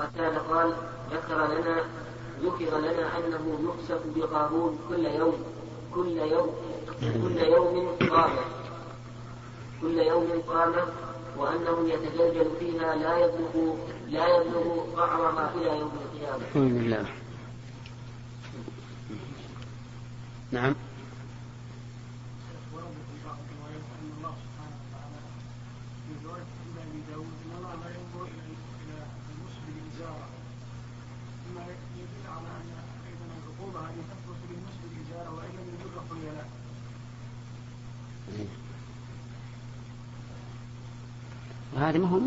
قتادة قال ذكر لنا ذكر لنا أنه يخسف بقارون كل يوم كل يوم كل يوم قامة كل يوم قامة وأنه يتجلجل فيها لا يبلغ لا يبلغ قعرها إلى يوم القيامة. الحمد لله. نعم.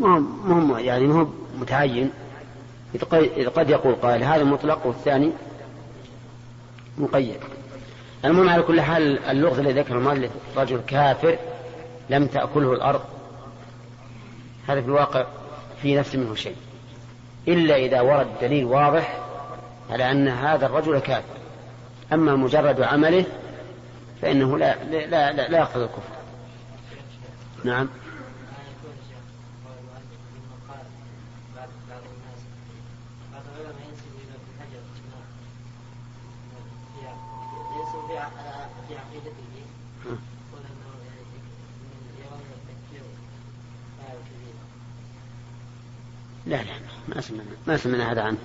هو يعني ما هو متعين. إذ قد يقول قائل هذا مطلق والثاني مقيد. المهم على كل حال اللغز الذي ذكر المؤلف رجل كافر لم تأكله الأرض. هذا في الواقع في نفس منه شيء. إلا إذا ورد دليل واضح على أن هذا الرجل كافر. أما مجرد عمله فإنه لا لا لا, لا يأخذ الكفر. نعم. لا لا ما سمعنا ما سمعنا هذا عنه.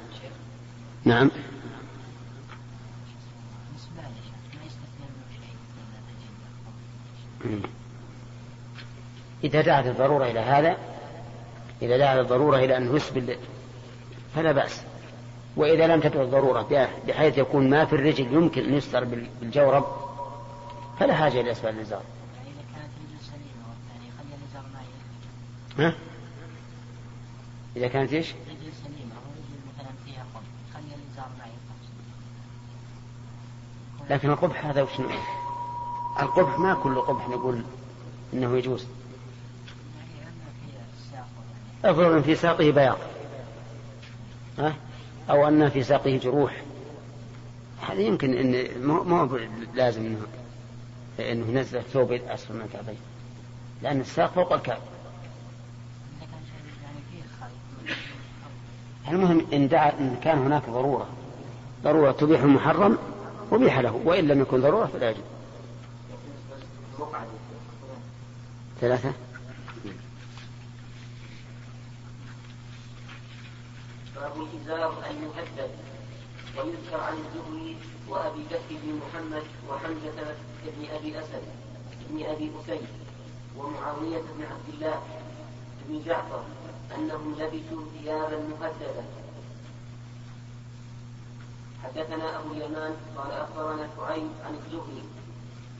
نعم. إذا دعت الضرورة إلى هذا إذا دعت الضرورة إلى أن يسبل فلا بأس. وإذا لم تدع الضرورة بحيث يكون ما في الرجل يمكن أن يستر بالجورب فلا حاجة إلى أسفل الإزار. ها؟ إذا كانت إيش؟ سليمة مثلا فيها قبح خلي الإزار معي لكن القبح هذا وش القبح ما كل قبح نقول إنه يجوز. أفضل في ساقه بياض. ها؟ أو أن في ساقه جروح. هذا يمكن أن مو لازم إنه إنه ينزل الثوب أسفل من الكعبين. لأن الساق فوق الكعب المهم إن دعا إن كان هناك ضرورة ضرورة تبيح المحرم أبيح له وإن لم يكن ضرورة فلا يجب ثلاثة؟ باب الإزار المهدد ويذكر عن الزهري وأبي بكر بن محمد وحمزة بن أبي أسد بن أبي أسيد ومعاوية بن عبد الله بن جعفر أنهم لبسوا ثيابا مهددة. حدثنا أبو اليمان قال أخبرنا شعيب عن الزهري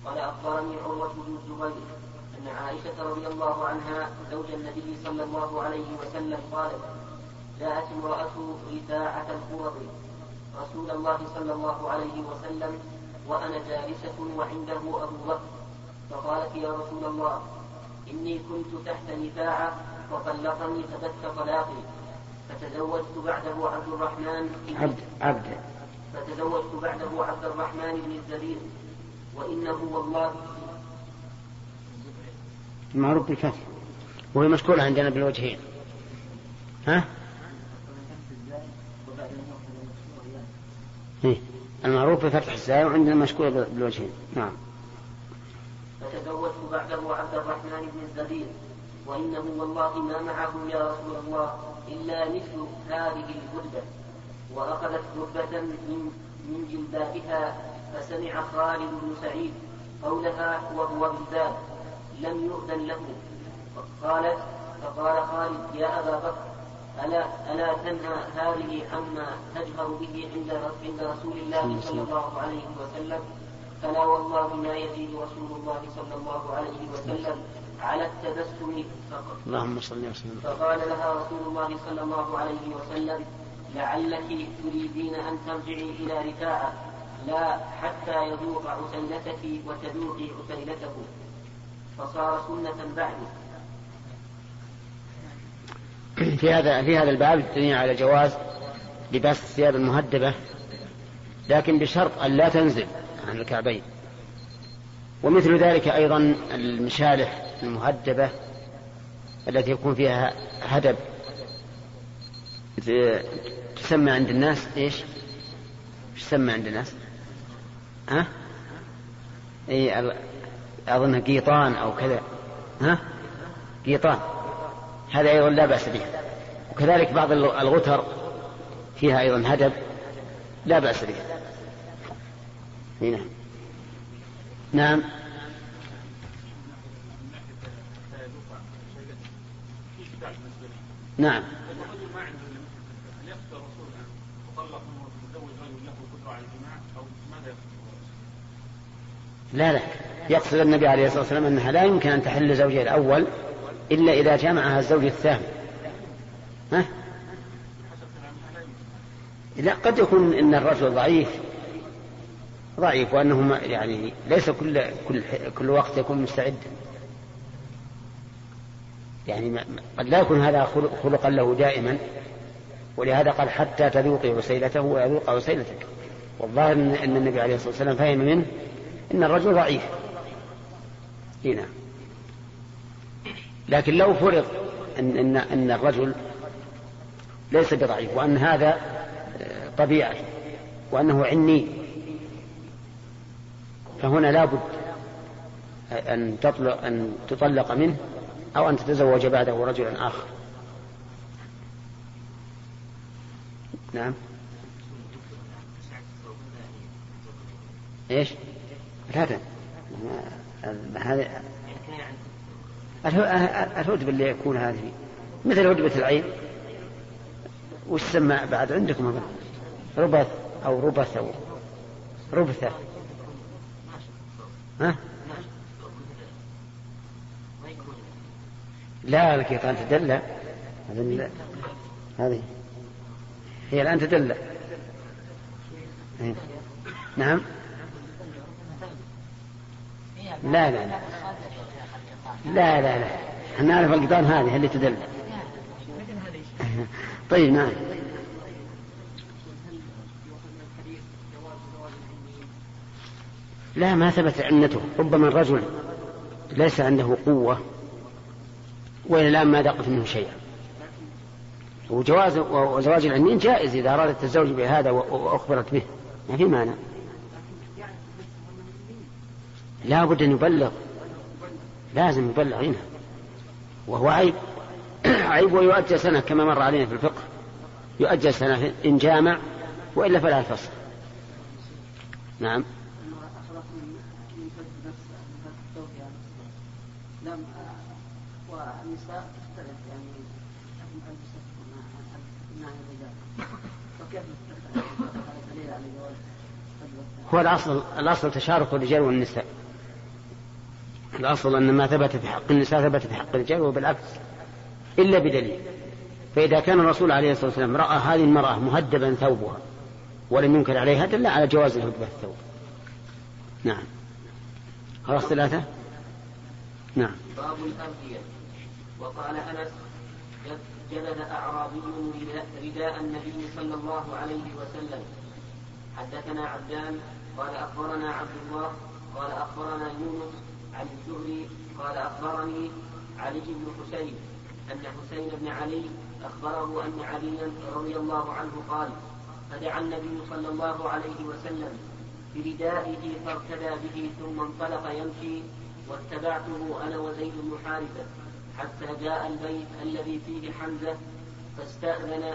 قال أخبرني عروة بن الزبير أن عائشة رضي الله عنها زوج النبي صلى الله عليه وسلم قالت جاءت امرأة رفاعة القرظ رسول الله صلى الله عليه وسلم وأنا جالسة وعنده أبو بكر. فقالت يا رسول الله إني كنت تحت نفاعة وطلقني فبت طلاقي فتزوجت بعده عبد الرحمن عبد عبد. فتزوجت بعده عبد الرحمن بن الزبير. وإنه والله المعروف بالفتح. وهي مشكولة عندنا بالوجهين. ها؟ إيه؟ المعروف بفتح الزاي وعندنا مشكولة بالوجهين. نعم. فتزوجت بعده عبد الرحمن بن الزبير. وإنه والله ما معه يا رسول الله إلا مثل هذه البردة وأخذت بردة من من جلبابها فسمع خالد بن سعيد قولها وهو بالباب لم يؤذن له. قالت فقال خالد يا أبا بكر ألا ألا تنهى هذه عما تجهر به عند عند رسول الله صلى الله عليه وسلم. فلا والله ما يزيد رسول الله صلى الله عليه وسلم على التبسم فقط. اللهم صل وسلم. فقال لها رسول الله صلى الله عليه وسلم لعلك تريدين أن ترجعي إلى رفاعة لا حتى يذوق عسيلتك وتذوقي عسيلته. فصار سنة بعد في هذا في هذا الباب الدليل على جواز لباس الثياب المهدبة لكن بشرط أن لا تنزل عن الكعبين. ومثل ذلك أيضا المشالح المهدبة التي يكون فيها هدب تسمى عند الناس إيش؟ تسمى عند الناس؟ ها؟ إي اظنها قيطان أو كذا ها؟ قيطان هذا أيضا لا بأس به وكذلك بعض الغتر فيها أيضا هدب لا بأس به نعم نعم. نعم. لا لا. يقصد النبي عليه الصلاة والسلام أنها لا يمكن أن تحل زوجها الأول إلا إذا جمعها الزوج الثاني. ها؟ لا قد يكون إن الرجل ضعيف ضعيف وانه يعني ليس كل كل كل وقت يكون مستعدا يعني قد لا يكون هذا خلقا له دائما ولهذا قال حتى تذوقي وسيلته ويذوق وسيلتك. والظاهر ان النبي عليه الصلاة والسلام فهم منه إن الرجل ضعيف. هنا لكن لو فرض ان ان إن الرجل ليس بضعيف وأن هذا طبيعه وأنه عني فهنا لابد أن تطلق أن تطلق منه أو أن تتزوج بعده رجلا آخر. نعم. إيش؟ لا هذا الهدبة اللي يكون هذه. مثل هدبة العين. وش سمى بعد عندكم؟ ربث أو ربث أو ربثة. ها؟ لا الان تدلى هذه. هي الآن تدلى نعم. لا لا لا. لا لا لا. نعرف القطان هذه اللي تدل طيب نعم. لا ما ثبت عنته ربما الرجل ليس عنده قوة وإلى الآن ما ذقت منه شيئا. وجواز وزواج العنين جائز إذا أرادت الزوج بهذا وأخبرت به. ما في مانع. لا بد أن يبلغ. لازم يبلغ هنا. وهو عيب. عيب ويؤجل سنة كما مر علينا في الفقه. يؤجل سنة إن جامع وإلا فلا الفصل نعم. والنساء تختلف يعني هو الأصل الأصل تشارك الرجال والنساء. الأصل أن ما ثبت في حق النساء ثبت في حق الرجال وبالعكس إلا بدليل. فإذا كان الرسول عليه الصلاة والسلام رأى هذه المرأة مهدبا ثوبها ولم ينكر عليها دل على جواز الهدبة الثوب. نعم. خلاص ثلاثة؟ نعم. باب الأغذية. وقال أنس جلد أعرابي رداء النبي صلى الله عليه وسلم. حدثنا عبدان قال أخبرنا عبد الله قال أخبرنا يونس عن الزهري قال أخبرني علي بن حسين أن حسين بن علي أخبره أن عليا رضي الله عنه قال فدعا النبي صلى الله عليه وسلم بردائه فارتدى به ثم انطلق يمشي واتبعته أنا وزيد بن حارثة. حتى جاء البيت الذي فيه حمزة فاستأذن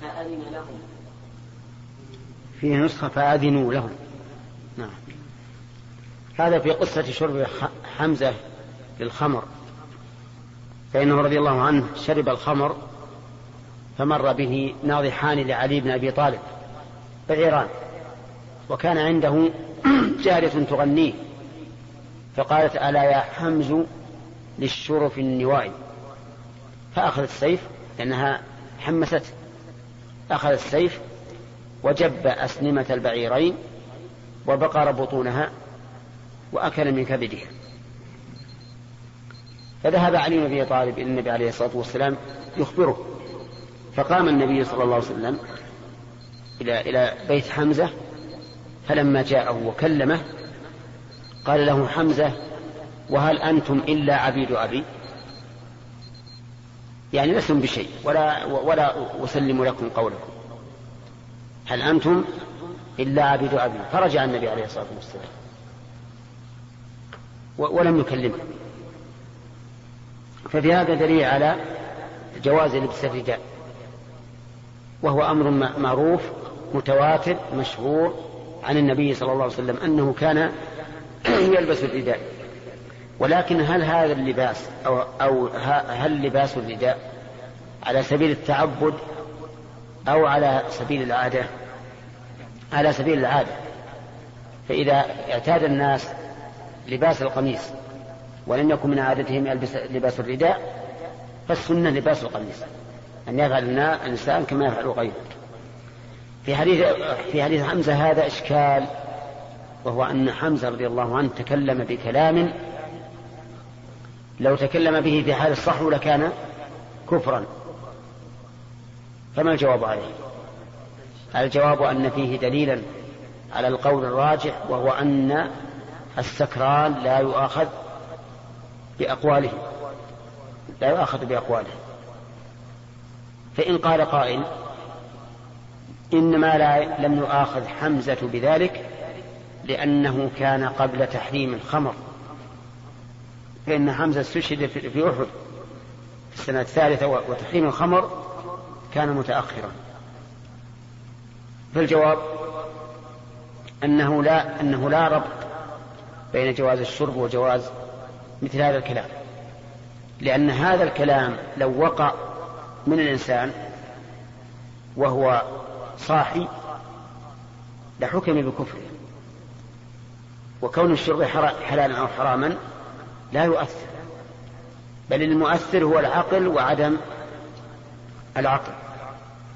فأذن له فيه نسخة فأذنوا له نعم. هذا في قصة شرب حمزة للخمر. فإنه رضي الله عنه شرب الخمر فمر به ناضحان لعلي بن أبي طالب بعيران. وكان عنده جارية تغنيه فقالت ألا يا حمز للشرف النوائي. فأخذ السيف لأنها حمست. أخذ السيف وجب أسنمة البعيرين وبقر بطونها وأكل من كبدها. فذهب علي بن أبي طالب إلى النبي عليه الصلاة والسلام يخبره. فقام النبي صلى الله عليه وسلم إلى إلى بيت حمزة فلما جاءه وكلمه قال له حمزة وهل أنتم إلا عبيد أبي؟ يعني لستم بشيء ولا ولا أسلم لكم قولكم. هل أنتم إلا عبيد أبي؟ فرجع النبي عليه الصلاة والسلام. ولم يكلمه. ففي هذا دليل على جواز لبس الرداء وهو أمر معروف متواتر مشهور عن النبي صلى الله عليه وسلم أنه كان يلبس الرداء ولكن هل هذا اللباس أو, أو هل لباس الرداء على سبيل التعبد أو على سبيل العادة؟ على سبيل العادة. فإذا اعتاد الناس لباس القميص ولم يكن من عادتهم لباس الرداء فالسنة لباس القميص أن يفعل الإنسان كما يفعل غيره. في حديث في حديث حمزة هذا إشكال وهو أن حمزة رضي الله عنه تكلم بكلام لو تكلم به في حال الصحو لكان كفرا. فما الجواب عليه؟ الجواب أن فيه دليلا على القول الراجح وهو أن السكران لا يؤاخذ بأقواله. لا يؤاخذ بأقواله. فإن قال قائل إنما لا لم يؤاخذ حمزة بذلك لأنه كان قبل تحريم الخمر. فإن حمزة استشهد في أحد في السنة الثالثة وتحريم الخمر كان متأخرا. فالجواب أنه لا أنه لا ربط بين جواز الشرب وجواز مثل هذا الكلام. لأن هذا الكلام لو وقع من الإنسان وهو صاحي لحكم بكفره. وكون الشرب حلالا أو حراما لا يؤثر بل المؤثر هو العقل وعدم العقل.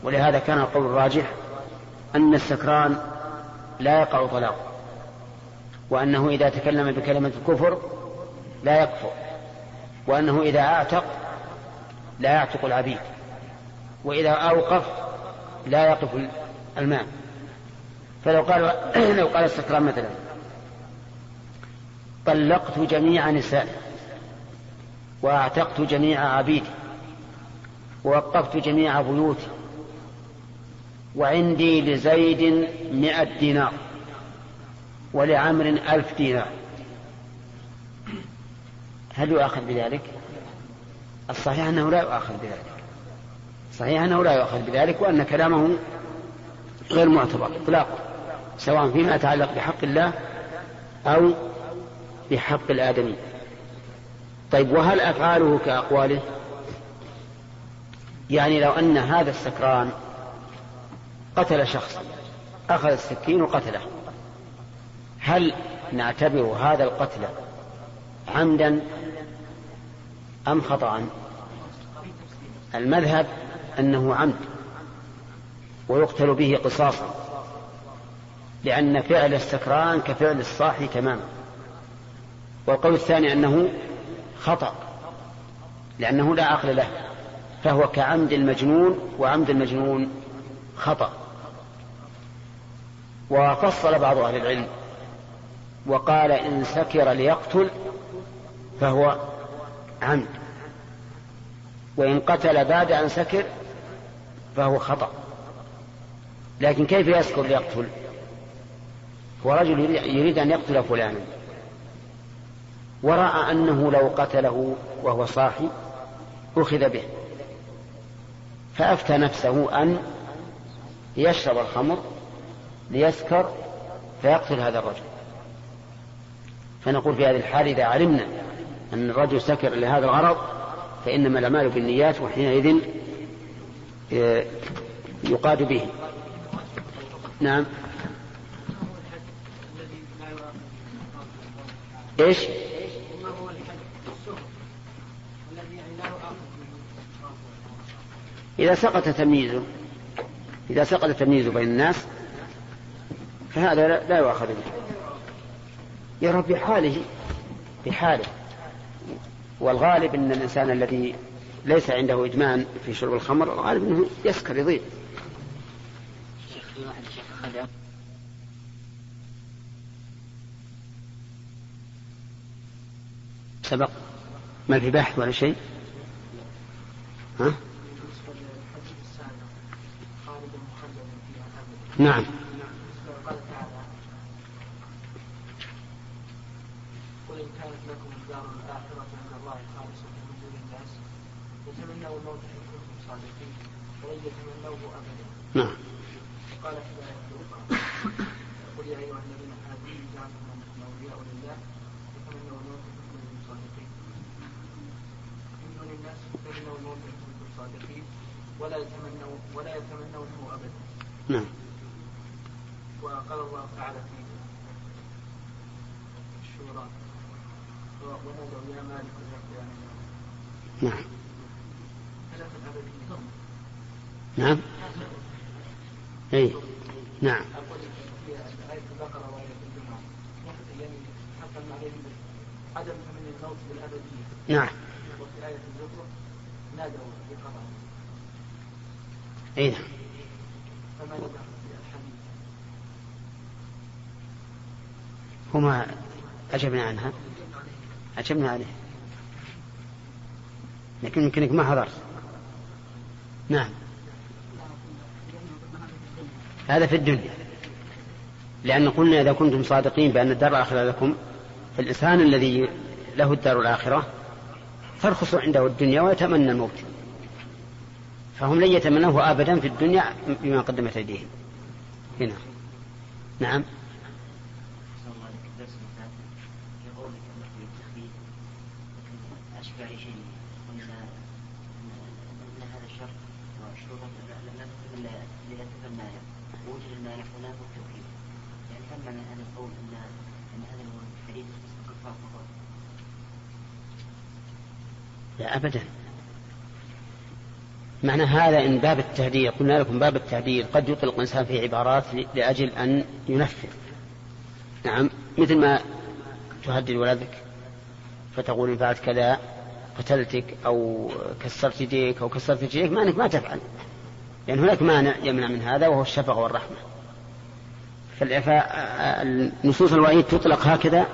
ولهذا كان القول الراجح أن السكران لا يقع طلاقه وأنه إذا تكلم بكلمة الكفر لا يكفر وأنه إذا أعتق لا يعتق العبيد وإذا أوقف لا يقف الماء. فلو قال لو قال السكران مثلا طلقت جميع نسائي واعتقت جميع عبيدي ووقفت جميع بيوتي وعندي لزيد مئة دينار ولعمر ألف دينار. هل يؤاخذ بذلك؟ الصحيح أنه لا يؤاخذ بذلك. صحيح أنه لا يؤاخذ بذلك وأن كلامه غير معتبر إطلاقا سواء فيما يتعلق بحق الله أو بحق الآدمي. طيب وهل أفعاله كأقواله؟ يعني لو أن هذا السكران قتل شخصا أخذ السكين وقتله هل نعتبر هذا القتل عمدا أم خطأ؟ المذهب أنه عمد ويقتل به قصاصا لأن فعل السكران كفعل الصاحي تماما. والقول الثاني أنه خطأ لأنه لا عقل له فهو كعمد المجنون وعمد المجنون خطأ. وفصل بعض أهل العلم وقال إن سكر ليقتل فهو عمد وإن قتل بعد أن سكر فهو خطأ. لكن كيف يسكر ليقتل؟ هو رجل يريد أن يقتل فلانا. ورأى أنه لو قتله وهو صاحي أخذ به. فأفتى نفسه أن يشرب الخمر ليسكر فيقتل هذا الرجل. فنقول في هذه الحال إذا علمنا أن الرجل سكر لهذا الغرض فإنما الأعمال بالنيات وحينئذ آه، يقاد به. نعم. إيش؟ إذا سقط تمييزه إذا سقط تمييزه بين الناس فهذا لا يؤاخذ به. يرى بحاله بحاله. والغالب أن الإنسان الذي ليس عنده إدمان في شرب الخمر الغالب أنه يسكر يضيع. سبق. ما في بحث ولا شيء؟ ها؟ نعم. قال نعم. وقال في الآية الأخرى قل يا أيها الذين زعمتم أنكم أولياء لله وتمنوا الموت إن كنتم صادقين من دون الناس تمنوا الموت إن كنتم صادقين ولا يتمنوا ولا يتمنونه أبدا. نعم. وقال الله تعالى في الشورى ونادوا يا مالك ليقضي نعم. نعم. اي نعم. أقول في آية البقرة وآية الجمعة يعني حقا عليهم عدم من الموت بالأبدية. نعم. وفي آية الزخرف نادوا بقضاء. أي نعم. فما وما أجبنا عنها. أجبنا عليه. لكن يمكنك ما حضرت. نعم. هذا في الدنيا. لأن قلنا إذا كنتم صادقين بأن الدار الآخرة لكم فالإنسان الذي له الدار الآخرة ترخص عنده الدنيا ويتمنى الموت. فهم لن يتمنوه أبدا في الدنيا بما قدمت أيديهم. هنا. نعم. معنى هذا إن باب التهديد قلنا لكم باب التهديد قد يطلق الإنسان في عبارات لأجل أن ينفذ. نعم مثل ما تهدد ولدك فتقول إن فعلت كذا قتلتك أو كسرت يديك أو كسرت يديك ما أنك ما تفعل. لأن هناك مانع يمنع من هذا وهو الشفقة والرحمة. فالنصوص الوعيد تطلق هكذا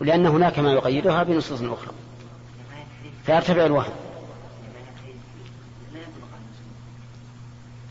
لأن هناك ما يقيدها بنصوص أخرى. فيرتفع الوهم.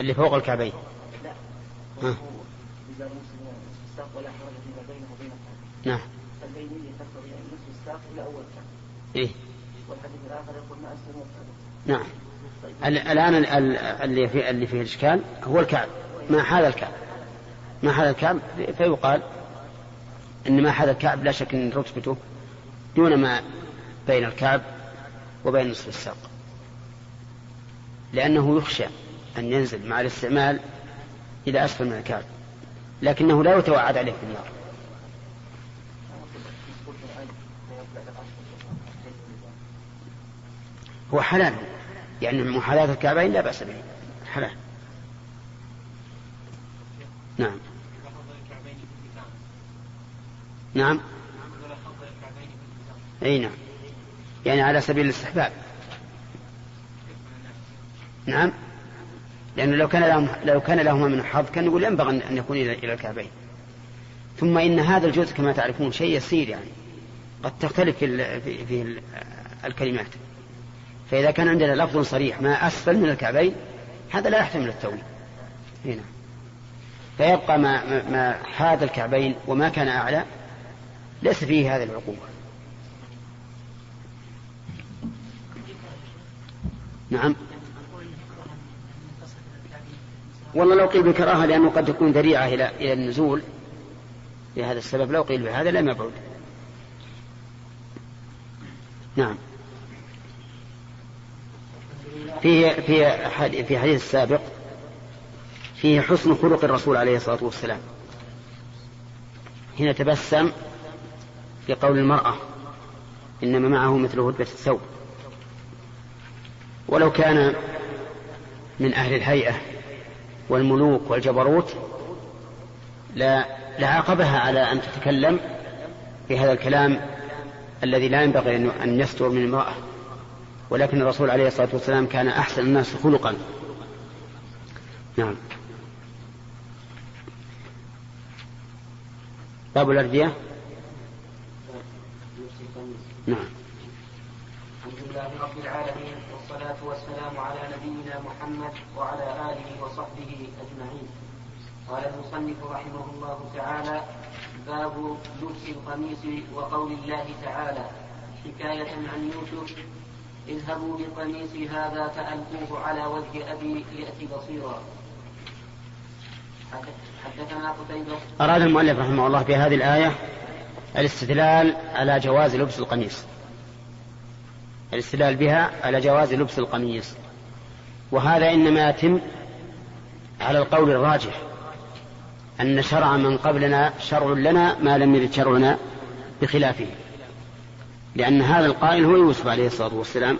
اللي فوق الكعبين. لا. ها. ولا حرج فيما بينه وبين نعم. فالبينية تقتضي أن نصف الساق إلى أول كعب إيه. والحديث الآخر يقول ما أسلم نعم. طيب. الآن اللي في اللي فيه الإشكال هو الكعب. ما حال الكعب؟ ما حال الكعب؟ فيقال إن ما حال الكعب لا شك أن رتبته دون ما بين الكعب وبين نصف الساق. لأنه يخشى أن ينزل مع الاستعمال إلى أسفل من الكعب لكنه لا يتوعد عليه في النار. هو حلال يعني محاذاة الكعبين لا بأس به حلال. نعم. نعم. أي نعم. يعني على سبيل الاستحباب. نعم. لأنه لو كان لهم لو كان لهما من حظ كان يقول ينبغي أن يكون إلى الكعبين. ثم إن هذا الجزء كما تعرفون شيء يسير يعني. قد تختلف في, في, الكلمات. فإذا كان عندنا لفظ صريح ما أسفل من الكعبين هذا لا يحتمل التأويل هنا. فيبقى ما, ما حاد الكعبين وما كان أعلى ليس فيه هذه العقوبة. نعم. والله لو قيل بكراهة لأنه قد تكون ذريعة إلى إلى النزول. لهذا السبب لو قيل بهذا لم يبعد. نعم. في في في حديث السابق فيه حسن خلق الرسول عليه الصلاة والسلام. هنا تبسم في قول المرأة إنما معه مثل هدبة الثوب. ولو كان من أهل الهيئة والملوك والجبروت لا لعاقبها على أن تتكلم في هذا الكلام الذي لا ينبغي أن يستر من امرأة. ولكن الرسول عليه الصلاة والسلام كان أحسن الناس خلقا. نعم. باب الأردية نعم. الحمد لله رب العالمين. والصلاة والسلام على نبينا محمد وعلى آله وصحبه أجمعين. قال المصنف رحمه الله تعالى باب لبس القميص وقول الله تعالى حكاية عن يوسف اذهبوا بقميصي هذا فألقوه على وجه أبي يأتي بصيرا. حدثنا قتيبة أراد المؤلف رحمه الله في هذه الآية الاستدلال على جواز لبس القميص. الاستدلال بها على جواز لبس القميص. وهذا إنما يتم على القول الراجح أن شرع من قبلنا شرع لنا ما لم يرد شرعنا بخلافه. لأن هذا القائل هو يوسف عليه الصلاة والسلام.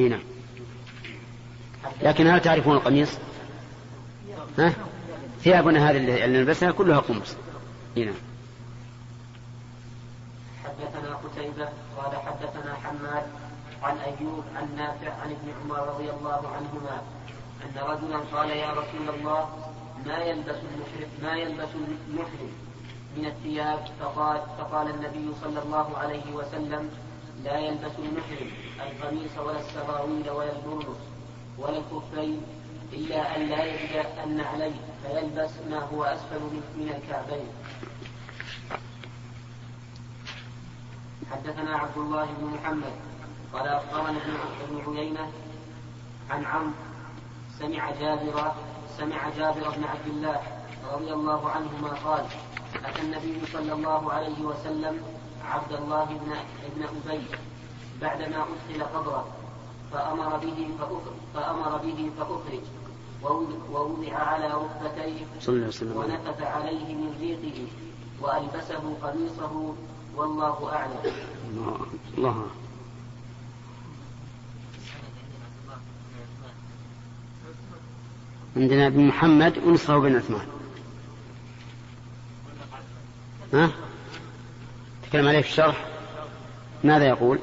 هنا لكن هل تعرفون القميص؟ ها؟ ثيابنا هذه اللي نلبسها كلها قمص. هنا حدثنا قتيبة قال حدثنا حماد عن أيوب عن نافع عن ابن عمر رضي الله عنهما أن رجلا قال يا رسول الله ما يلبس المحرم ما يلبس المحرم من الثياب؟ فقال فقال النبي صلى الله عليه وسلم لا يلبس المحرم القميص ولا السراويل ولا البرنس ولا الكفين إلا أن لا يجد أن عليه فيلبس ما هو أسفل من الكعبين. حدثنا عبد الله بن محمد قال أخبرنا ابن عيينة عن عمرو سمع جابر سمع جابر بن عبد الله رضي الله عنهما قال أتى النبي صلى الله عليه وسلم عبد الله بن ابن أبي بعدما أدخل قبره فأمر به فأمر به فأخرج ووضع على ركبتيه ونفث عليه من ريقه وألبسه قميصه والله أعلم. الله. عندنا ابن محمد ونصفه بن عثمان. ها؟ تكلم عليه في الشرح؟ ماذا يقول؟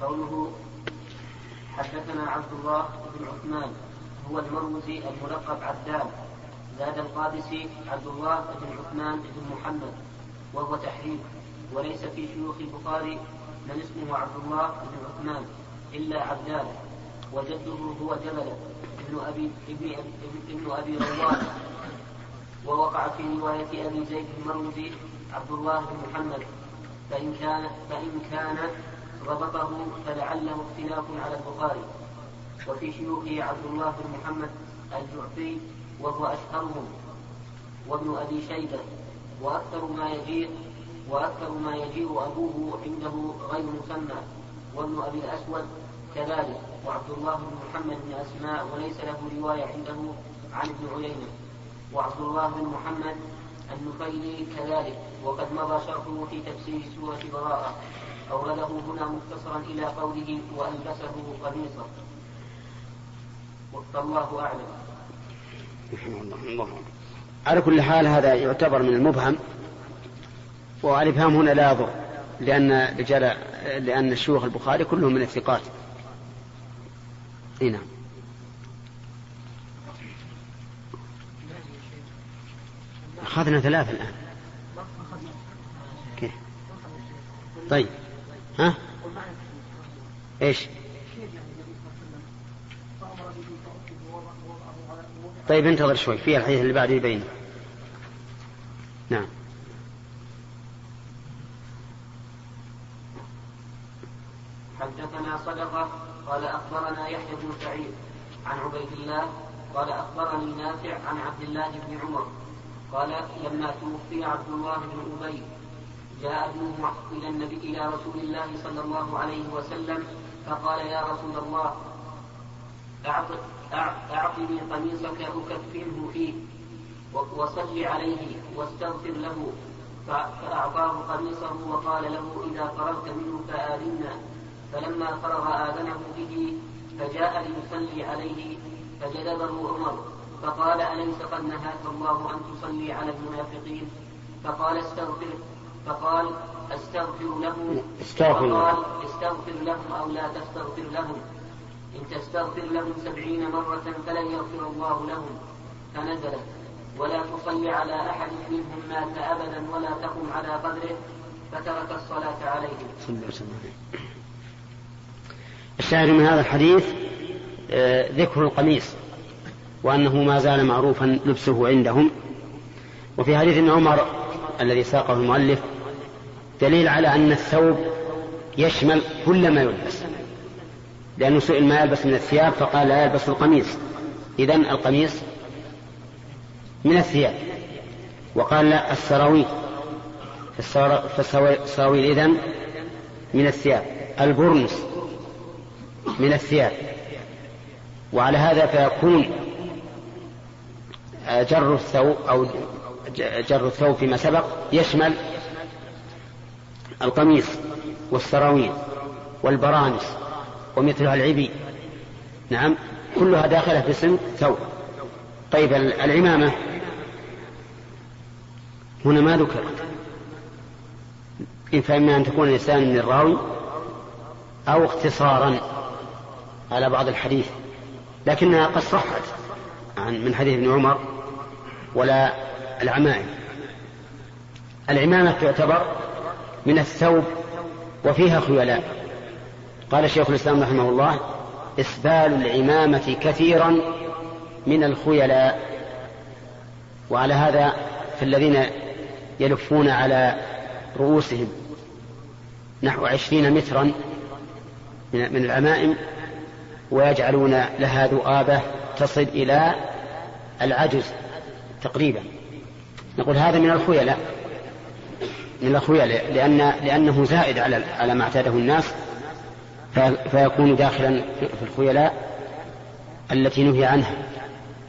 قوله حدثنا عبد الله بن عثمان هو المروزي الملقب عدال زاد القادسي عبد الله بن عثمان بن محمد وهو تحريف وليس في شيوخ البخاري من اسمه عبد الله بن عثمان إلا عبدال وجده هو جبلة ابن أبي ابن أبي, ابن أبي روان ووقع في رواية أبي زيد المروزي عبد الله بن محمد فإن كان فإن كان ربطه فلعله اختلاف على البخاري. وفي شيوخه عبد الله بن محمد الجعفي وهو أشهرهم. وابن أبي شيبة. وأكثر ما يجيء وأكثر ما يجيء أبوه عنده غير مسمى. وابن أبي الأسود كذلك. وعبد الله بن محمد بن أسماء وليس له رواية عنده عن ابن عيينة. وعبد الله بن محمد النفيلي كذلك. وقد مضى شرحه في تفسير سورة براءة. أورده هنا مختصرا إلى قوله وألبسه قميصا والله أعلم الله على كل حال هذا يعتبر من المبهم والإبهام هنا لا يضر لأن رجال لأن شيوخ البخاري كلهم من الثقات. نعم. أخذنا ثلاثة الآن. كيف؟ طيب. ها؟ إيش؟ طيب انتظر شوي في الحديث اللي بعده يبين نعم حدثنا صدقة قال أخبرنا يحيى بن سعيد عن عبيد الله قال أخبرني نافع عن عبد الله بن عمر قال لما توفي عبد الله بن أبي جاء ابنه إلى النبي إلى رسول الله صلى الله عليه وسلم فقال يا رسول الله أعطني قميصك أكفنه فيه وصل عليه واستغفر له. فأعطاه قميصه وقال له إذا فرغت منه فآذنا فلما فرغ آذنه به فجاء ليصلي عليه فجذبه عمر. فقال أليس قد نهاك الله أن تصلي على المنافقين؟ فقال استغفر. فقال أستغفر له استغفر فقال استغفر لهم أو لا تستغفر لهم. إن تستغفر لهم سبعين مرة فلن يغفر الله لهم. فنزلت. ولا تصلي على أحد منهم مات أبدا ولا تقم على قدره. فترك الصلاة عليه. الشاهد من هذا الحديث آه، ذكر القميص وأنه ما زال معروفا لبسه عندهم. وفي حديث ابن عمر الذي ساقه المؤلف دليل على أن الثوب يشمل كل ما يلبس. لأنه سئل ما يلبس من الثياب فقال لا يلبس القميص. إذا القميص من الثياب. وقال لا السراويل. فالسراويل إذن من الثياب. البرنس من الثياب. وعلى هذا فيكون جر الثوب أو جر الثوب فيما سبق يشمل القميص والسراويل والبرانس ومثلها العبي. نعم كلها داخلة في اسم ثوب. طيب العمامة؟ هنا ما ذكرت. فإما أن تكون الإنسان من الراوي أو اختصارا على بعض الحديث لكنها قد صحت عن من حديث ابن عمر ولا العمائم. العمامة تعتبر من الثوب وفيها خيلاء. قال شيخ الإسلام رحمه الله إسبال العمامة كثيرا من الخيلاء. وعلى هذا فالذين يلفون على رؤوسهم نحو عشرين مترا من العمائم ويجعلون لها ذؤابة تصل إلى العجز تقريبا. نقول هذا من الخيلاء. من الخيلاء لأن لأنه زائد على على ما اعتاده الناس فيكون داخلا في الخيلاء التي نهي عنها.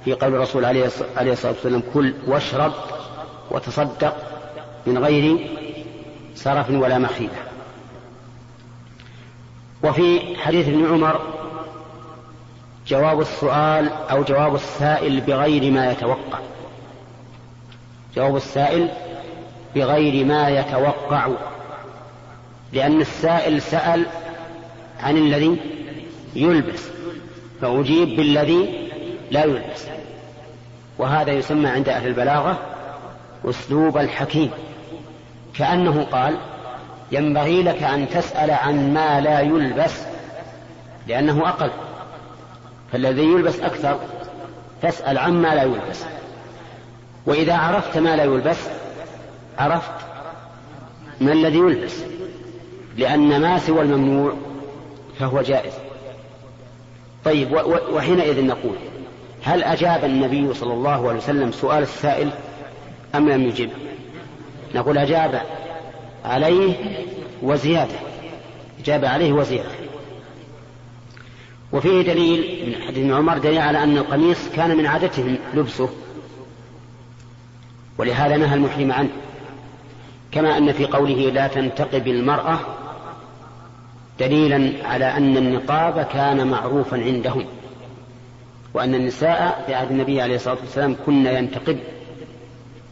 في قول الرسول عليه الصلاة والسلام كل واشرب وتصدق من غير سرف ولا مخيلة وفي حديث ابن عمر جواب السؤال أو جواب السائل بغير ما يتوقع. جواب السائل بغير ما يتوقع. لأن السائل سأل عن الذي يلبس فأجيب بالذي لا يلبس. وهذا يسمى عند أهل البلاغة أسلوب الحكيم. كأنه قال ينبغي لك أن تسأل عن ما لا يلبس لأنه أقل. فالذي يلبس أكثر تسأل عما لا يلبس. وإذا عرفت ما لا يلبس عرفت؟ ما الذي يلبس؟ لأن ما سوى الممنوع فهو جائز. طيب وحينئذ نقول هل أجاب النبي صلى الله عليه وسلم سؤال السائل أم لم يجب؟ نقول أجاب عليه وزيادة. أجاب عليه وزيادة. وفيه دليل من حديث عمر دليل على أن القميص كان من عادتهم لبسه ولهذا نهى المحرم عنه. كما أن في قوله لا تنتقب المرأة دليلا على أن النقاب كان معروفا عندهم وأن النساء في عهد النبي عليه الصلاة والسلام كن ينتقب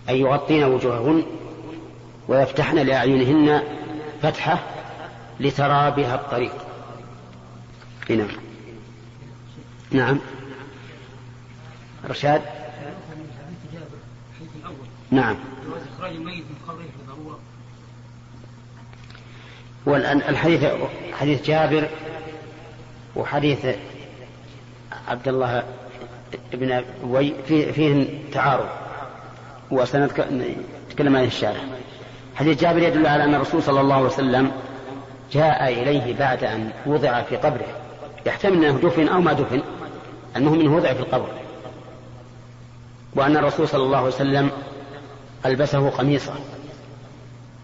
أي يغطين وجوههن ويفتحن لأعينهن فتحة لترى بها الطريق. هنا نعم. رشاد؟ نعم. إخراج الميت من قبره. والحديث حديث جابر وحديث عبد الله بن أبي فيه, فيه تعارض وسنتكلم عن الشارع حديث جابر يدل على أن الرسول صلى الله عليه وسلم جاء إليه بعد أن وضع في قبره. يحتمل أنه دفن أو ما دفن أنه منه وضع في القبر. وأن الرسول صلى الله عليه وسلم ألبسه قميصا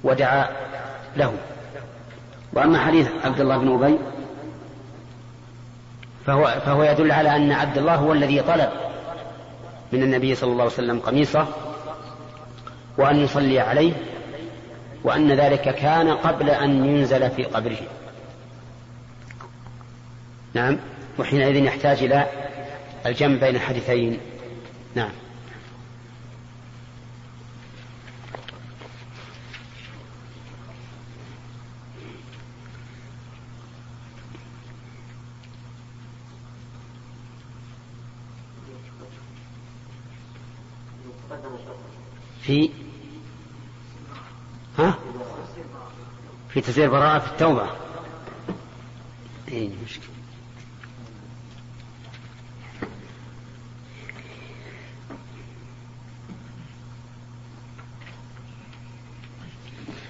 ودعا له. وأما حديث عبد الله بن أبي فهو, فهو يدل على أن عبد الله هو الذي طلب من النبي صلى الله عليه وسلم قميصه وأن يصلي عليه وأن ذلك كان قبل أن ينزل في قبره. نعم وحينئذ يحتاج إلى الجمع بين الحديثين. نعم. في ها؟ في تسير براءة في التوبة. إيه مشكلة.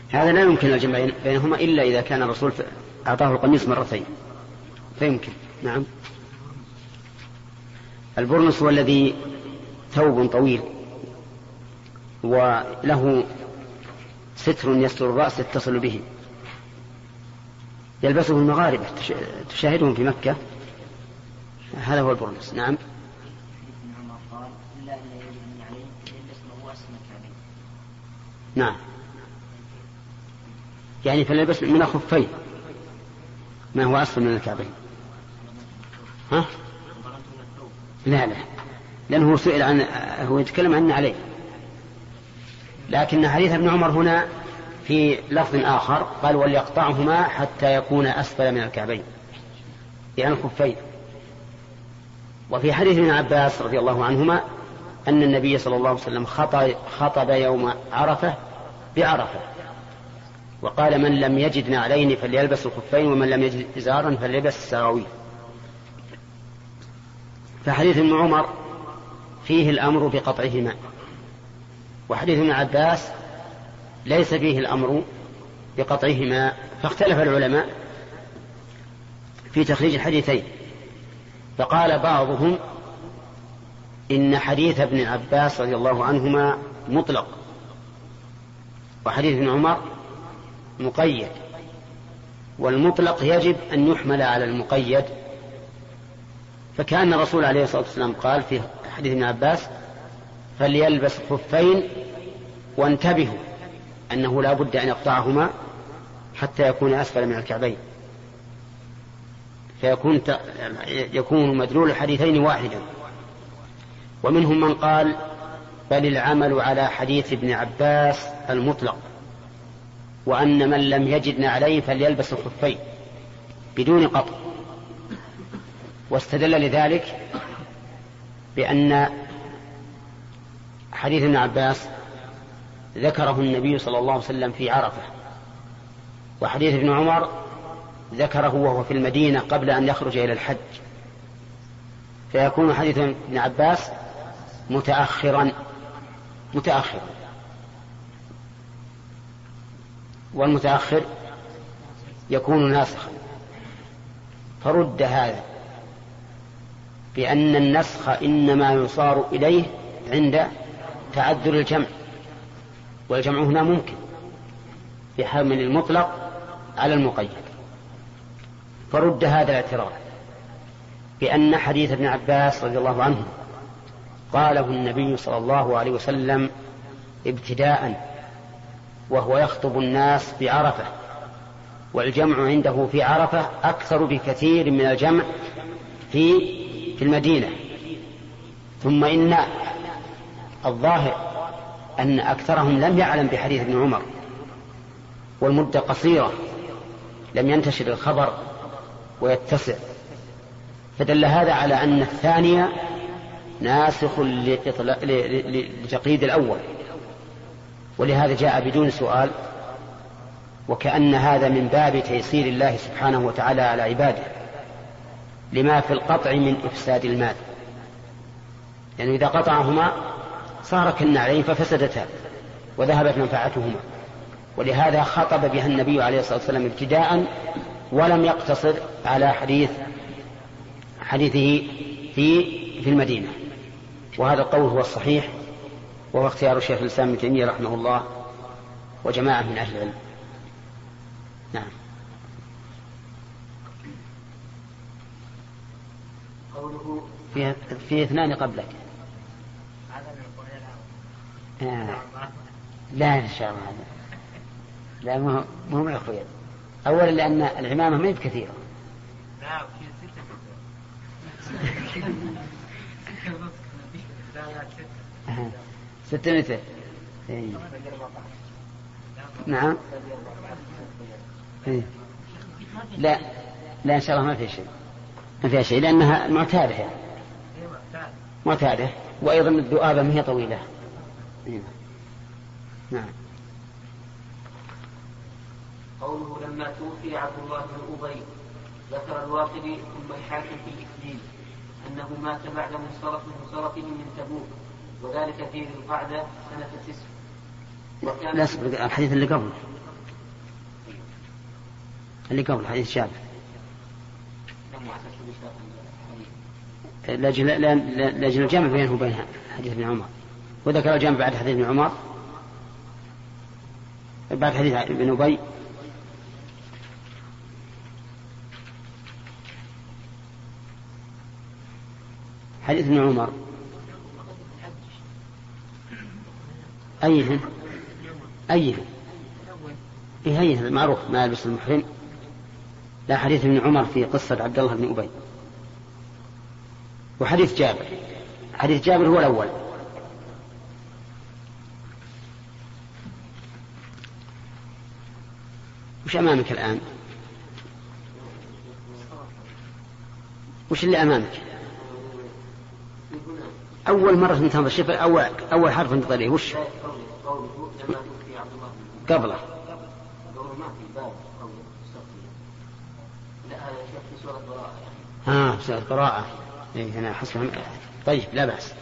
هذا لا يمكن الجمع بينهما إلا إذا كان الرسول أعطاه القميص مرتين. فيمكن. نعم. البرنس هو الذي ثوب طويل. وله ستر يستر الرأس يتصل به. يلبسه المغاربة تشاهدهم في مكة. هذا هو البرنس. نعم. نعم. يعني فليلبس من الخفين. ما هو أسفل من الكعبين. ها؟ لا لا. لأنه سئل عن هو يتكلم عن عليه. لكن حديث ابن عمر هنا في لفظ آخر قال وليقطعهما حتى يكون أسفل من الكعبين يعني الخفين. وفي حديث ابن عباس رضي الله عنهما أن النبي صلى الله عليه وسلم خطب, يوم عرفة بعرفة وقال من لم يجد نعلين فليلبس الخفين ومن لم يجد إزارا فليلبس السراويل. فحديث ابن عمر فيه الأمر بقطعهما. وحديث ابن عباس ليس فيه الأمر بقطعهما فاختلف العلماء في تخريج الحديثين. فقال بعضهم إن حديث ابن عباس رضي الله عنهما مطلق وحديث ابن عمر مقيد والمطلق يجب أن يحمل على المقيد. فكأن الرسول عليه الصلاة والسلام قال في حديث ابن عباس فليلبس خفين وانتبهوا أنه لا بد أن يقطعهما حتى يكون أسفل من الكعبين. فيكون يكون مدلول الحديثين واحدا. ومنهم من قال بل العمل على حديث ابن عباس المطلق وأن من لم يجد عليه فليلبس الخفين بدون قطع. واستدل لذلك بأن حديث ابن عباس ذكره النبي صلى الله عليه وسلم في عرفة. وحديث ابن عمر ذكره وهو في المدينة قبل أن يخرج إلى الحج. فيكون حديث ابن عباس متأخرا متأخرا. والمتأخر يكون ناسخا. فرد هذا بأن النسخ إنما يصار إليه عند تعذر الجمع والجمع هنا ممكن بحمل المطلق على المقيد. فرد هذا الاعتراض بأن حديث ابن عباس رضي الله عنه قاله النبي صلى الله عليه وسلم ابتداء وهو يخطب الناس بعرفة والجمع عنده في عرفة أكثر بكثير من الجمع في في المدينة. ثم إن الظاهر أن أكثرهم لم يعلم بحديث ابن عمر والمدة قصيرة لم ينتشر الخبر ويتسع. فدل هذا على أن الثانية ناسخ لتقييد الأول. ولهذا جاء بدون سؤال وكأن هذا من باب تيسير الله سبحانه وتعالى على عباده لما في القطع من إفساد المال. لأنه يعني إذا قطعهما صار كالنعلين ففسدتا وذهبت منفعتهما. ولهذا خطب بها النبي عليه الصلاة والسلام ابتداء ولم يقتصر على حديث حديثه في في المدينة. وهذا القول هو الصحيح وهو اختيار الشيخ الإسلام ابن تيمية رحمه الله وجماعة من أهل العلم. نعم. قوله في, في اثنان قبلك. لا إن شاء الله. لا مو مو من الخير أولا لأن العمامة ما هي بكثيرة لا في ستة ستة. متر. إيه. نعم. إيه. لا لا إن شاء الله ما في شيء. ما فيها شيء لأنها معتادة يعني. معتادة. وأيضا الذؤابة ما هي طويلة. إيه. نعم. قوله لما توفي عبد الله بن أبي ذكر الواقدي ثم الحاكم في الإكليل أنه مات بعد منصرف منصرفه من تبوك وذلك في ذي القعدة سنة تسع. لا الحديث اللي قبل اللي قبل حديث شاب لأجل لأجل الجمع بينه وبين حديث ابن عمر. وذكر الجمع بعد حديث ابن عمر. بعد حديث ابن أبي. حديث ابن عمر. أيهن أيهن إيه أيهن معروف ما يلبس المحرم. لا حديث ابن عمر في قصة عبد الله بن أبي. وحديث جابر. حديث جابر هو الأول. وش أمامك الآن؟ وش اللي أمامك؟ أول مرة تنتظر شوف أول أول حرف تنتظر وش؟ قبله. ها سورة قراءة إيه أنا حسب طيب لا بأس.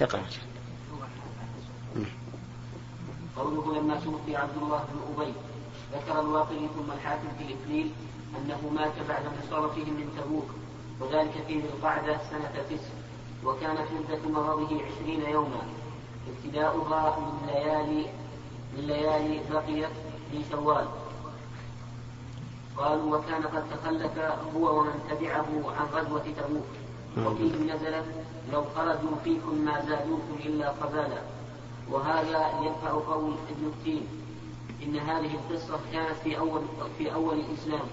اقرأ. قوله لما توفي عبد الله بن أبي ذكر الواقدي ثم الحاكم في الإكليل أنه مات بعد انصرفهم من تبوك وذلك في ذي القعدة سنة تسع وكانت مدة مرضه عشرين يوما. ابتداؤها من ليالي من ليالي بقيت في شوال. قالوا وكان قد تخلف هو ومن تبعه عن غزوة تبوك. وفيه نزلت لو خرجوا فيكم ما زادوكم إلا قبالا وهذا يدفع قول ابن التين إن هذه القصة كانت في أول في أول الإسلام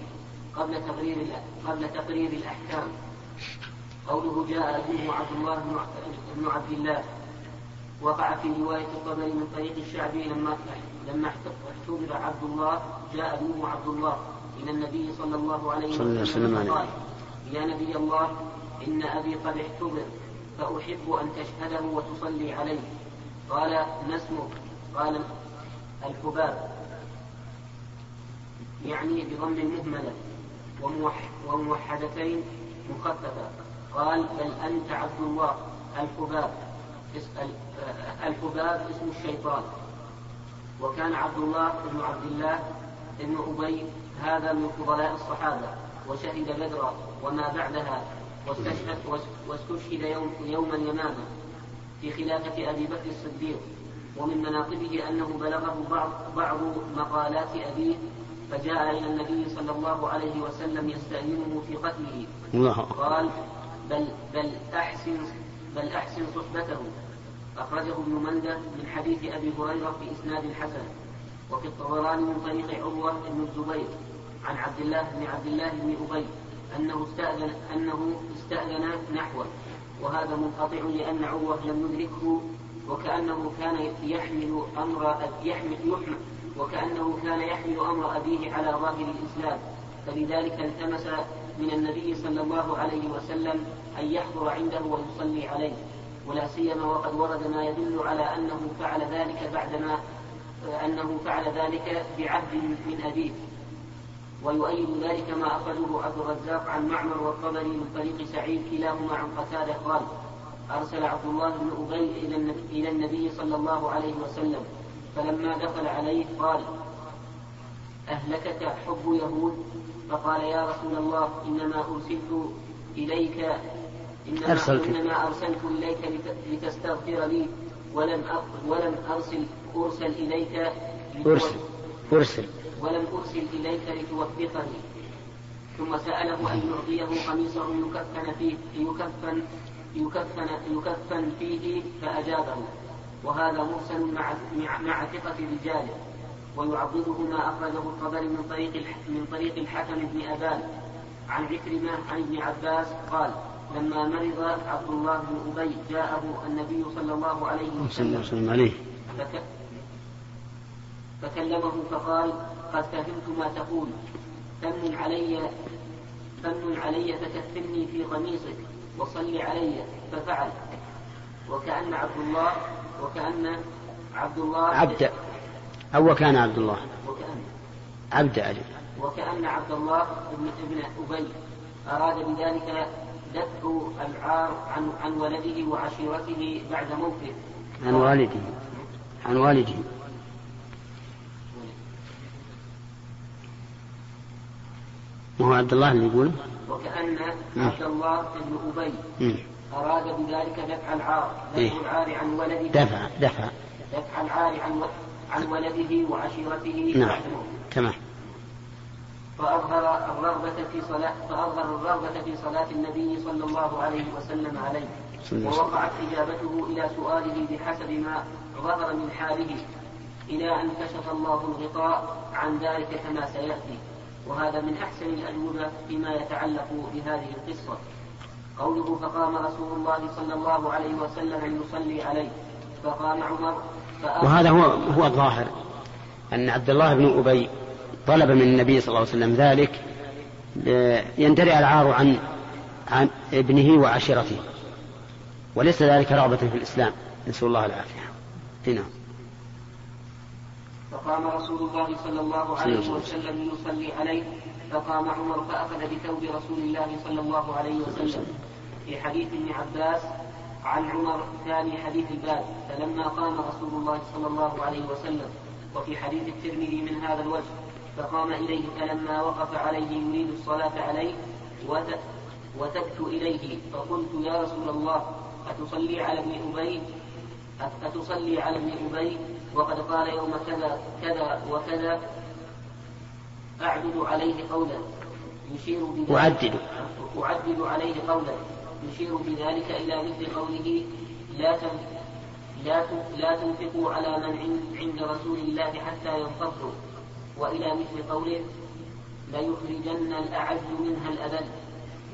قبل تقرير قبل تقرير الأحكام. قوله جاء أبوه عبد الله بن عبد الله. وقع في رواية الطبري من طريق الشعبي لما لما احتضر عبد الله جاء أبوه عبد الله إلى النبي صلى الله عليه وسلم قال يا نبي الله إن أبي قد احتضر فأحب أن تشهده وتصلي عليه. قال ما اسمك؟ قال الحباب. يعني بضم المهملة وموحدتين مخففة. قال بل أنت عبد الله. الحباب الحباب اسم الشيطان. وكان عبد الله بن عبد الله بن أبي هذا من فضلاء الصحابة. وشهد بدرا وما بعدها. واستشهد واستشهد يوم يوما يماما في خلافة أبي بكر الصديق. ومن مناقبه أنه بلغه بعض بعض مقالات أبيه فجاء إلى النبي صلى الله عليه وسلم يستأذنه في قتله. قال بل بل أحسن بل أحسن صحبته. أخرجه ابن مندة من حديث أبي هريرة في إسناد حسن. وفي الطبراني من طريق عروة بن الزبير عن عبد الله بن عبد الله بن أبي أنه استأذن أنه استأذن نحوه. وهذا منقطع لأن عروة لم يدركه وكأنه كان يحمل أمر يحمل يحمل وكأنه كان يحمل أمر أبيه على ظاهر الإسلام. فلذلك التمس من النبي صلى الله عليه وسلم أن يحضر عنده ويصلي عليه. ولا سيما وقد ورد ما يدل على أنه فعل ذلك بعدما أنه فعل ذلك بعهد من أبيه. ويؤيد ذلك ما أخرجه عبد الرزاق عن معمر والطبري من طريق سعيد كلاهما عن قتادة قال أرسل عبد الله بن أبي إلى النبي صلى الله عليه وسلم. فلما دخل عليه قال أهلكك حب يهود؟ فقال يا رسول الله إنما أرسلت إليك إنما, أرسلت. إنما أرسلت إليك لتستغفر لي ولم ولم أرسل أرسل إليك أرسل أرسل. ولم أرسل إليك لتوفقني. ثم سأله أن يعطيه قميصه يكفن فيه يكفن يكفن يكفن فيه فأجابه. وهذا مرسل مع مع ثقة رجاله ويعضده ما أخرجه الطبري من طريق من طريق الحكم بن أبان عن عكرمة عن ابن عباس قال لما مرض عبد الله بن أبي جاءه النبي صلى الله عليه وسلم. عليه. فك فكلمه فقال قد فهمت ما تقول. فمن علي فمن علي فكفني في قميصك وصل علي ففعل. وكأن عبد الله وكأن عبد الله عبد أو وكان عبد الله وكأن. عبد أجل وكأن عبد الله بن ابن أبي. أراد بذلك دفع العار عن عن ولده وعشيرته بعد موته. عن والده. عن والده. وهو عبد الله اللي يقول؟ وكأن عبد الله بن أبي. أراد بذلك دفع العار دفع إيه؟ العار عن ولده. دفع دفع. دفع العار عن عن ولده وعشيرته نعم. تمام. فأظهر الرغبة في صلاة فأظهر الرغبة في صلاة النبي صلى الله عليه وسلم عليه. ووقعت إجابته إلى سؤاله بحسب ما ظهر من حاله إلى أن كشف الله الغطاء عن ذلك كما سيأتي. وهذا من أحسن الأجوبة فيما يتعلق بهذه القصة. قوله فقام رسول الله صلى الله عليه وسلم يصلي عليه. فقام عمر وهذا هو هو الظاهر. أن عبد الله بن أبي طلب من النبي صلى الله عليه وسلم ذلك يندرع العار عن عن ابنه وعشيرته. وليس ذلك رغبة في الإسلام. نسأل الله العافية. هنا فقام رسول الله صلى الله عليه وسلم يصلي عليه. فقام عمر فأخذ بثوب رسول الله صلى الله عليه وسلم. في حديث ابن عباس عن عمر ثاني حديث الباب فلما قام رسول الله صلى الله عليه وسلم. وفي حديث الترمذي من هذا الوجه فقام إليه فلما وقف عليه يريد الصلاة عليه وتبت إليه فقلت يا رسول الله أتصلي على ابن أبي؟ أتصلي على ابن أبي وقد قال يوم كذا كذا وكذا. أعدد عليه قولا. يشير بذلك أعدد أعدد عليه قولا. يشير بذلك إلى مثل قوله لا لا لا تنفقوا على من عند رسول الله حتى ينفضوا. وإلى مثل قوله ليخرجن الأعز منها الأذل.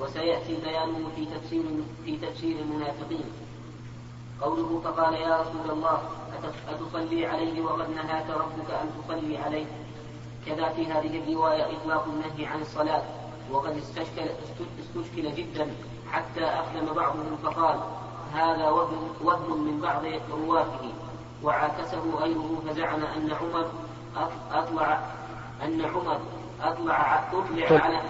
وسيأتي بيانه في تفسير في تفسير المنافقين. قوله فقال يا رسول الله أتصلي عليه وقد نهاك ربك أن تصلي عليه. كذا في هذه الرواية إطلاق النهي عن الصلاة وقد استشكل, استشكل جدا حتى أقدم بعضهم فقال هذا وهم, وهم من بعض رواته. وعاكسه غيره فزعم أن عمر أطلع أن عمر أطلع أطلع على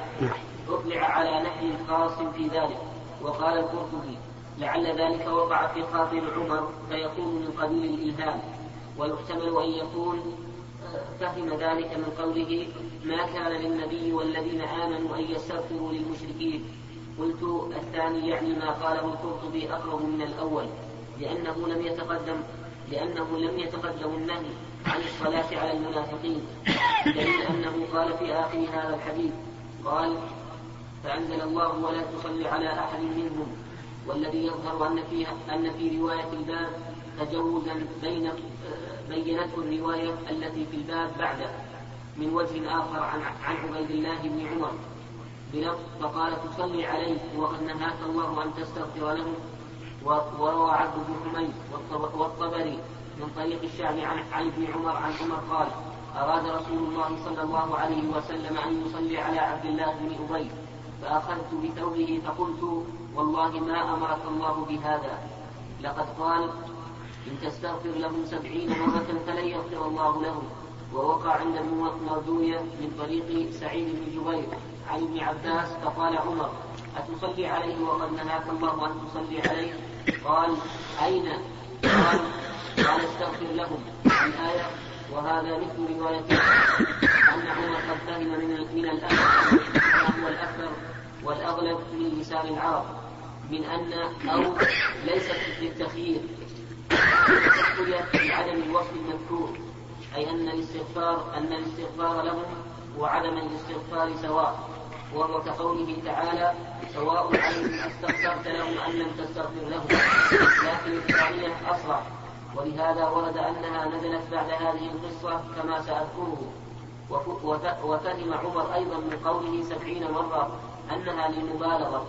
أطلع على نهي خاص في ذلك. وقال القرطبي لعل ذلك وقع في خاطر عمر فيكون من قبيل الإلهام ويحتمل أن يكون فهم ذلك من قوله ما كان للنبي والذين آمنوا أن يستغفروا للمشركين. قلت الثاني يعني ما قاله القرطبي أقرب من الأول لأنه لم يتقدم لأنه لم يتقدم النهي عن الصلاة على المنافقين. دليل أنه قال في آخر هذا الحديث قال فأنزل الله ولا تصلي على أحد منهم والذي يظهر أن فيها أن في رواية الباب تجوزا بين بينته الرواية التي في الباب بعده من وجه آخر عن عن عبيد الله بن عمر. بلفظ فقال تصلي عليه وقد نهاك الله أن تستغفر له. وروى عبد بن حميد والطبري من طريق الشعب عن, عن ابن عمر عن عمر قال أراد رسول الله صلى الله عليه وسلم أن يصلي على عبد الله بن أبي فأخذت بثوبه فقلت والله ما أمرك الله بهذا. لقد قال إن تستغفر لهم سبعين مرة فلن يغفر الله لهم. ووقع عند المردوية من طريق سعيد بن جبير عن ابن عباس فقال عمر أتصلي عليه وقد نهاك الله أن تصلي عليه؟ قال أين؟ قال قال استغفر لهم. الآية وهذا مثل رواية أن عمر قد فهم من من الأثر ما هو الأكثر والأغلب من لسان العرب من أن أو ليست للتخيير تسوية بعدم الوصف المذكور أي أن الاستغفار أن الاستغفار لهم وعدم الاستغفار سواء. وهو كقوله تعالى سواء عليهم أستغفرت لهم أم لم تستغفر لهم. لكن الثانية أصرح ولهذا ورد أنها نزلت بعد هذه القصة كما سأذكره. وفهم عمر أيضا من قوله سبعين مرة أنها للمبالغة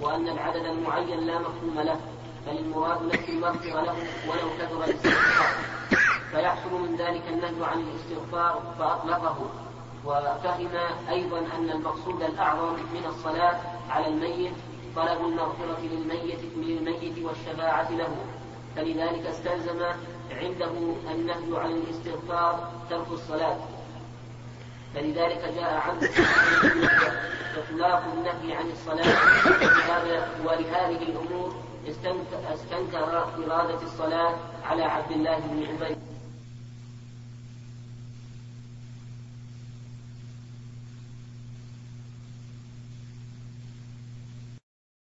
وأن العدد المعين لا مفهوم له. بل المراد نفي المغفرة له ولو كثر الاستغفار. فيحصل من ذلك النهي عن الاستغفار فأطلقه. وفهم أيضا أن المقصود الأعظم من الصلاة على الميت طلب المغفرة للميت للميت والشفاعة له. فلذلك استلزم عنده النهي عن الاستغفار ترك الصلاة. فلذلك جاء عنه إطلاق النهي عن الصلاة. ولهذه الأمور استنكر إرادة الصلاة على عبد الله بن أبي